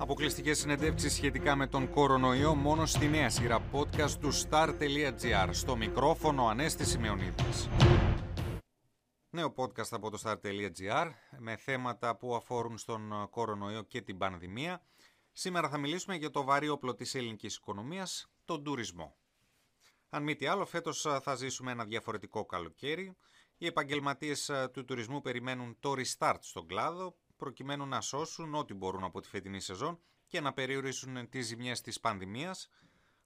Αποκλειστικές συνεντεύξεις σχετικά με τον κορονοϊό μόνο στη νέα σειρά podcast του star.gr. Στο μικρόφωνο Ανέστη Σημεωνίδης. Νέο podcast από το star.gr με θέματα που αφορούν στον κορονοϊό και την πανδημία. Σήμερα θα μιλήσουμε για το βαρύ όπλο της ελληνικής οικονομίας, τον τουρισμό. Αν μη τι άλλο, φέτος θα ζήσουμε ένα διαφορετικό καλοκαίρι. Οι επαγγελματίες του τουρισμού περιμένουν το restart στον κλάδο, προκειμένου να σώσουν ό,τι μπορούν από τη φετινή σεζόν και να περιορίσουν τις ζημιές της πανδημίας.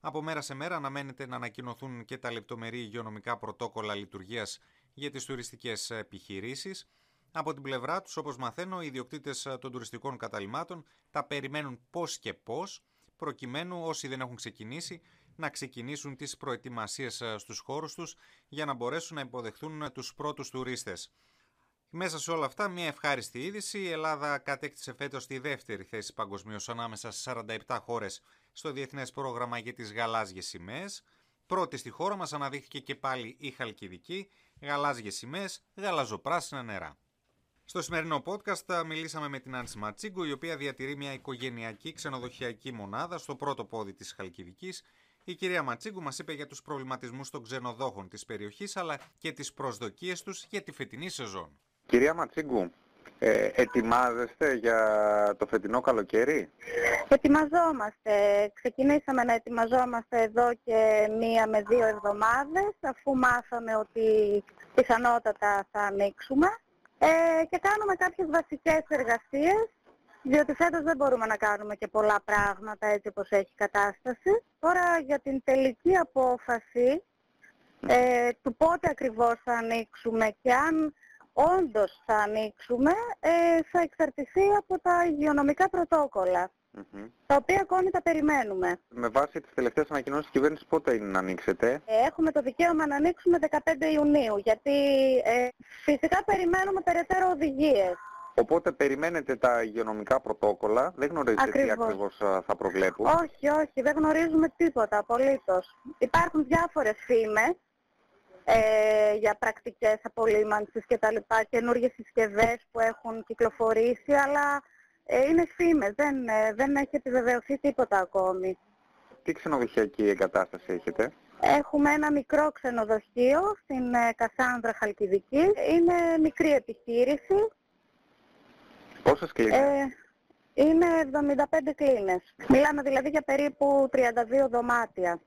Από μέρα σε μέρα αναμένεται να ανακοινωθούν και τα λεπτομερή υγειονομικά πρωτόκολλα λειτουργίας για τις τουριστικές επιχειρήσεις. Από την πλευρά τους, όπως μαθαίνω, οι ιδιοκτήτες των τουριστικών καταλήμματων τα περιμένουν πώς και πώς, προκειμένου όσοι δεν έχουν ξεκινήσει να ξεκινήσουν τις προετοιμασίες στους χώρους τους για να μπορέσουν να υποδεχθούν τους πρώτους τουρίστες. Μέσα σε όλα αυτά, μια ευχάριστη είδηση. Η Ελλάδα κατέκτησε φέτος τη δεύτερη θέση παγκοσμίως ανάμεσα σε 47 χώρες στο Διεθνές Πρόγραμμα για τις Γαλάζιες Σημαίες. Πρώτη στη χώρα μας αναδείχθηκε και πάλι η Χαλκιδική, γαλάζιες σημαίες, γαλαζοπράσινα νερά. Στο σημερινό podcast μιλήσαμε με την Άνση Ματσίγκου, η οποία διατηρεί μια οικογενειακή ξενοδοχειακή μονάδα στο πρώτο πόδι της Χαλκιδικής. Η κυρία Ματσίγκου μας είπε για τους προβληματισμούς των ξενοδόχων της περιοχής αλλά και τις προσδοκίες τους για τη φετινή σεζόν. Κυρία Ματσίγκου, ε, ετοιμάζεστε για το φετινό καλοκαίρι; Ετοιμαζόμαστε. Ξεκινήσαμε να ετοιμαζόμαστε εδώ και μία με δύο εβδομάδες, αφού μάθαμε ότι πιθανότατα θα ανοίξουμε. Ε, και κάνουμε κάποιες βασικές εργασίες, διότι φέτος δεν μπορούμε να κάνουμε και πολλά πράγματα έτσι όπως έχει κατάσταση. Τώρα για την τελική απόφαση ε, του πότε ακριβώς θα ανοίξουμε και αν όντως θα ανοίξουμε ε, θα εξαρτηθεί από τα υγειονομικά πρωτόκολλα. Τα οποία ακόμη τα περιμένουμε. Με βάση τις τελευταίες ανακοινώσεις της κυβέρνησης πότε είναι να ανοίξετε; Ε, έχουμε το δικαίωμα να ανοίξουμε 15 Ιουνίου γιατί ε, φυσικά περιμένουμε περαιτέρω οδηγίες. Οπότε περιμένετε τα υγειονομικά πρωτόκολλα, δεν γνωρίζετε ακριβώς. τι ακριβώς θα προβλέπουν. Όχι, όχι, δεν γνωρίζουμε τίποτα απολύτως. Υπάρχουν διάφορες φήμες ε, για πρακτικές απολύμανσης και τα λοιπά, καινούργιες συσκευές που έχουν κυκλοφορήσει, αλλά ε, είναι φήμες, δεν, ε, δεν έχει επιβεβαιωθεί τίποτα ακόμη. Τι ξενοδοχειακή εγκατάσταση έχετε; Έχουμε ένα μικρό ξενοδοχείο στην ε, Κασάνδρα Χαλκιδική. Είναι μικρή επιχείρηση. Πόσες κλίνες; Ε, είναι 75 κλίνες. Μιλάμε δηλαδή για περίπου 32 δωμάτια.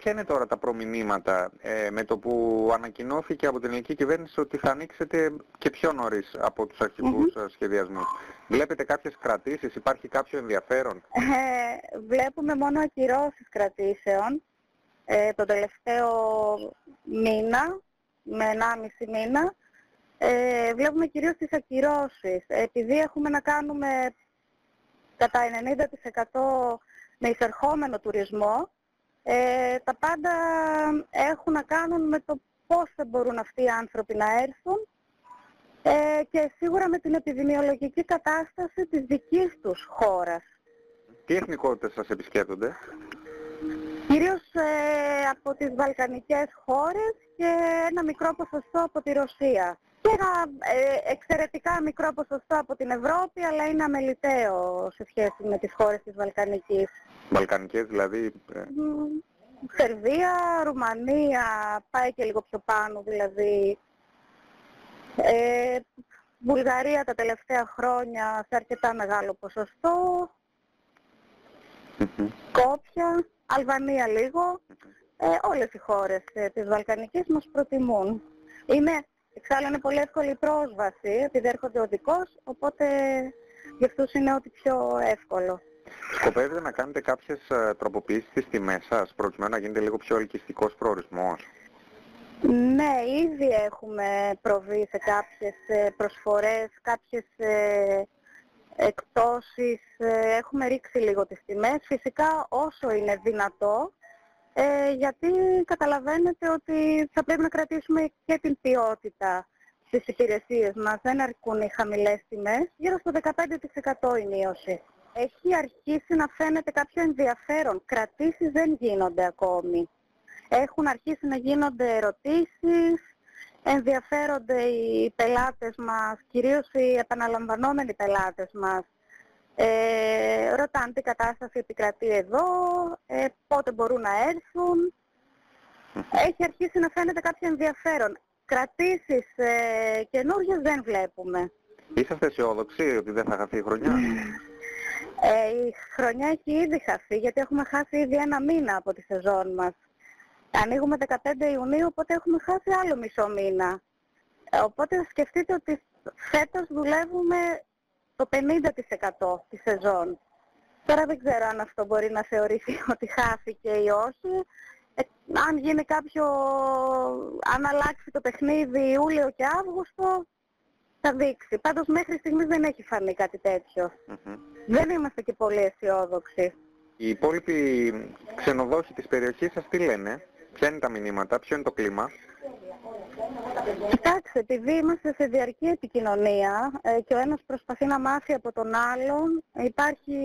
Ποια είναι τώρα τα προμηνύματα ε, με το που ανακοινώθηκε από την ελληνική κυβέρνηση ότι θα ανοίξετε και πιο νωρίς από τους αρχικούς mm σχεδιασμούς. Βλέπετε κάποιες κρατήσεις, υπάρχει κάποιο ενδιαφέρον; Ε, βλέπουμε μόνο ακυρώσεις κρατήσεων ε, τον τελευταίο μήνα, με 1,5 μήνα. Ε, βλέπουμε κυρίως τις ακυρώσεις. Επειδή έχουμε να κάνουμε κατά 90% με εισερχόμενο τουρισμό, ε, τα πάντα έχουν να κάνουν με το πώς θα μπορούν αυτοί οι άνθρωποι να έρθουν ε, και σίγουρα με την επιδημιολογική κατάσταση της δικής τους χώρας. Τι εθνικότητες σας επισκέπτονται; Κυρίως ε, από τις Βαλκανικές χώρες και ένα μικρό ποσοστό από τη Ρωσία. Και ένα ε, εξαιρετικά μικρό ποσοστό από την Ευρώπη, αλλά είναι αμεληταίο σε σχέση με τις χώρες της Βαλκανικής. Βαλκανικές δηλαδή. Ε... Σερβία, Ρουμανία, πάει και λίγο πιο πάνω δηλαδή. Ε, Βουλγαρία τα τελευταία χρόνια σε αρκετά μεγάλο ποσοστό. Κόπια, Αλβανία λίγο. Ε, όλες οι χώρες ε, της Βαλκανικής μας προτιμούν. Είναι, εξάλλου είναι πολύ εύκολη πρόσβαση, επειδή έρχονται οδικός, οπότε για αυτούς είναι ό,τι πιο εύκολο. Σκοπεύετε να κάνετε κάποιες ε, τροποποιήσεις στις τιμές σας, προκειμένου να γίνεται λίγο πιο ελκυστικός προορισμός; Ναι, ήδη έχουμε προβεί σε κάποιες ε, προσφορές, κάποιες ε, εκπτώσεις, έχουμε ρίξει λίγο τις τιμές, φυσικά όσο είναι δυνατό, γιατί καταλαβαίνετε ότι θα πρέπει να κρατήσουμε και την ποιότητα στις υπηρεσίες μας, δεν αρκούν οι χαμηλές τιμές, γύρω στο 15% η μείωση. Έχει αρχίσει να φαίνεται κάποιο ενδιαφέρον. Κρατήσεις δεν γίνονται ακόμη. Έχουν αρχίσει να γίνονται ερωτήσεις, ενδιαφέρονται οι πελάτες μας, κυρίως οι επαναλαμβανόμενοι πελάτες μας, Ε, ρωτάνε τι κατάσταση επικρατεί εδώ, ε, πότε μπορούν να έρθουν. Έχει αρχίσει να φαίνεται κάποιο ενδιαφέρον. Κρατήσεις ε, καινούργιες δεν βλέπουμε. Είσαστε αισιόδοξοι ότι δεν θα χαθεί η χρονιά; Ε, η χρονιά έχει ήδη χαθεί γιατί έχουμε χάσει ήδη ένα μήνα από τη σεζόν μας. Ανοίγουμε 15 Ιουνίου, οπότε έχουμε χάσει άλλο μισό μήνα. Ε, οπότε σκεφτείτε ότι φέτος δουλεύουμε το 50% τη σεζόν. Τώρα δεν ξέρω αν αυτό μπορεί να θεωρηθεί ότι χάθηκε ή όχι. Ε, αν γίνει κάποιο, αν αλλάξει το παιχνίδι Ιούλιο και Αύγουστο, θα δείξει. Πάντως μέχρι στιγμής δεν έχει φανεί κάτι τέτοιο. Δεν είμαστε και πολύ αισιόδοξοι. Οι υπόλοιποι ξενοδόχοι της περιοχής σας τι λένε, ποια είναι τα μηνύματα, ποιο είναι το κλίμα; Κοιτάξτε, επειδή είμαστε σε διαρκή επικοινωνία ε, και ο ένας προσπαθεί να μάθει από τον άλλον, υπάρχει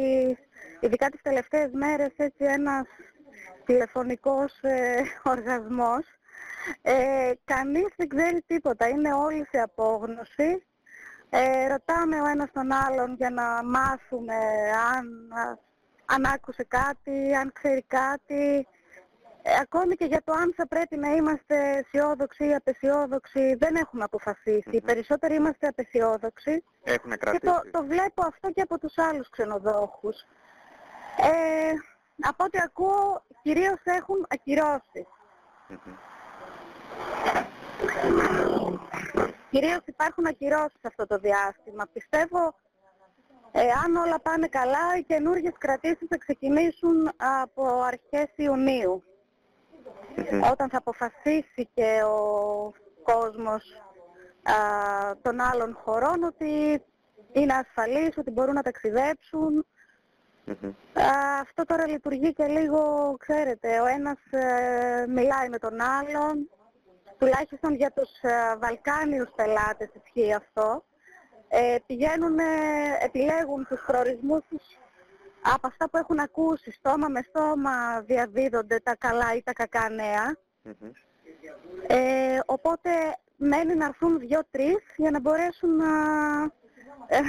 ειδικά τις τελευταίες μέρες έτσι ένας τηλεφωνικός ε, οργασμός. Ε, κανείς δεν ξέρει τίποτα, είναι όλοι σε απόγνωση. Ε, ρωτάμε ο ένας τον άλλον για να μάθουμε αν, αν άκουσε κάτι, αν ξέρει κάτι. Ε, ακόμη και για το αν θα πρέπει να είμαστε αισιόδοξοι ή απεσιόδοξοι δεν έχουμε αποφασίσει. Οι περισσότεροι είμαστε απεσιόδοξοι. Έχουν Και το, το βλέπω αυτό και από τους άλλους ξενοδόχους. Ε, από ό,τι ακούω, κυρίως έχουν ακυρώσεις. Κυρίως υπάρχουν ακυρώσεις αυτό το διάστημα. Πιστεύω, ε, αν όλα πάνε καλά, οι καινούργιες κρατήσεις θα ξεκινήσουν από αρχές Ιουνίου. Όταν θα αποφασίσει και ο κόσμος α, των άλλων χωρών ότι είναι ασφαλής, ότι μπορούν να ταξιδέψουν. αυτό τώρα λειτουργεί και λίγο, ξέρετε, ο ένας ε, μιλάει με τον άλλον. Τουλάχιστον για τους ε, Βαλκάνιους πελάτες ισχύει αυτό. Ε, πηγαίνουν, επιλέγουν τους προορισμούς τους από αυτά που έχουν ακούσει στόμα με στόμα διαδίδονται τα καλά ή τα κακά νέα. Ε, οπότε μένει να έρθουν δύο-τρεις για να μπορέσουν να, ε,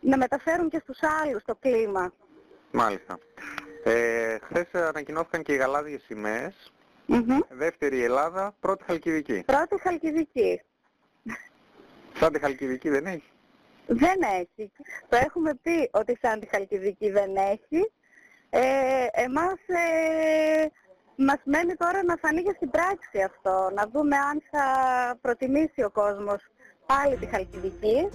να μεταφέρουν και στους άλλους το κλίμα. Μάλιστα. Ε, χθες ανακοινώθηκαν και οι γαλάδιες σημαίες. Δεύτερη η Ελλάδα, πρώτη Χαλκιδική. Πρώτη Χαλκιδική. Σαν τη Χαλκιδική δεν έχει. Δεν έχει. Το έχουμε πει ότι σαν τη Χαλκιδική δεν έχει. Ε, εμάς ε, μας μένει τώρα να φανεί και στην πράξη αυτό, να δούμε αν θα προτιμήσει ο κόσμος πάλι τη Χαλκιδική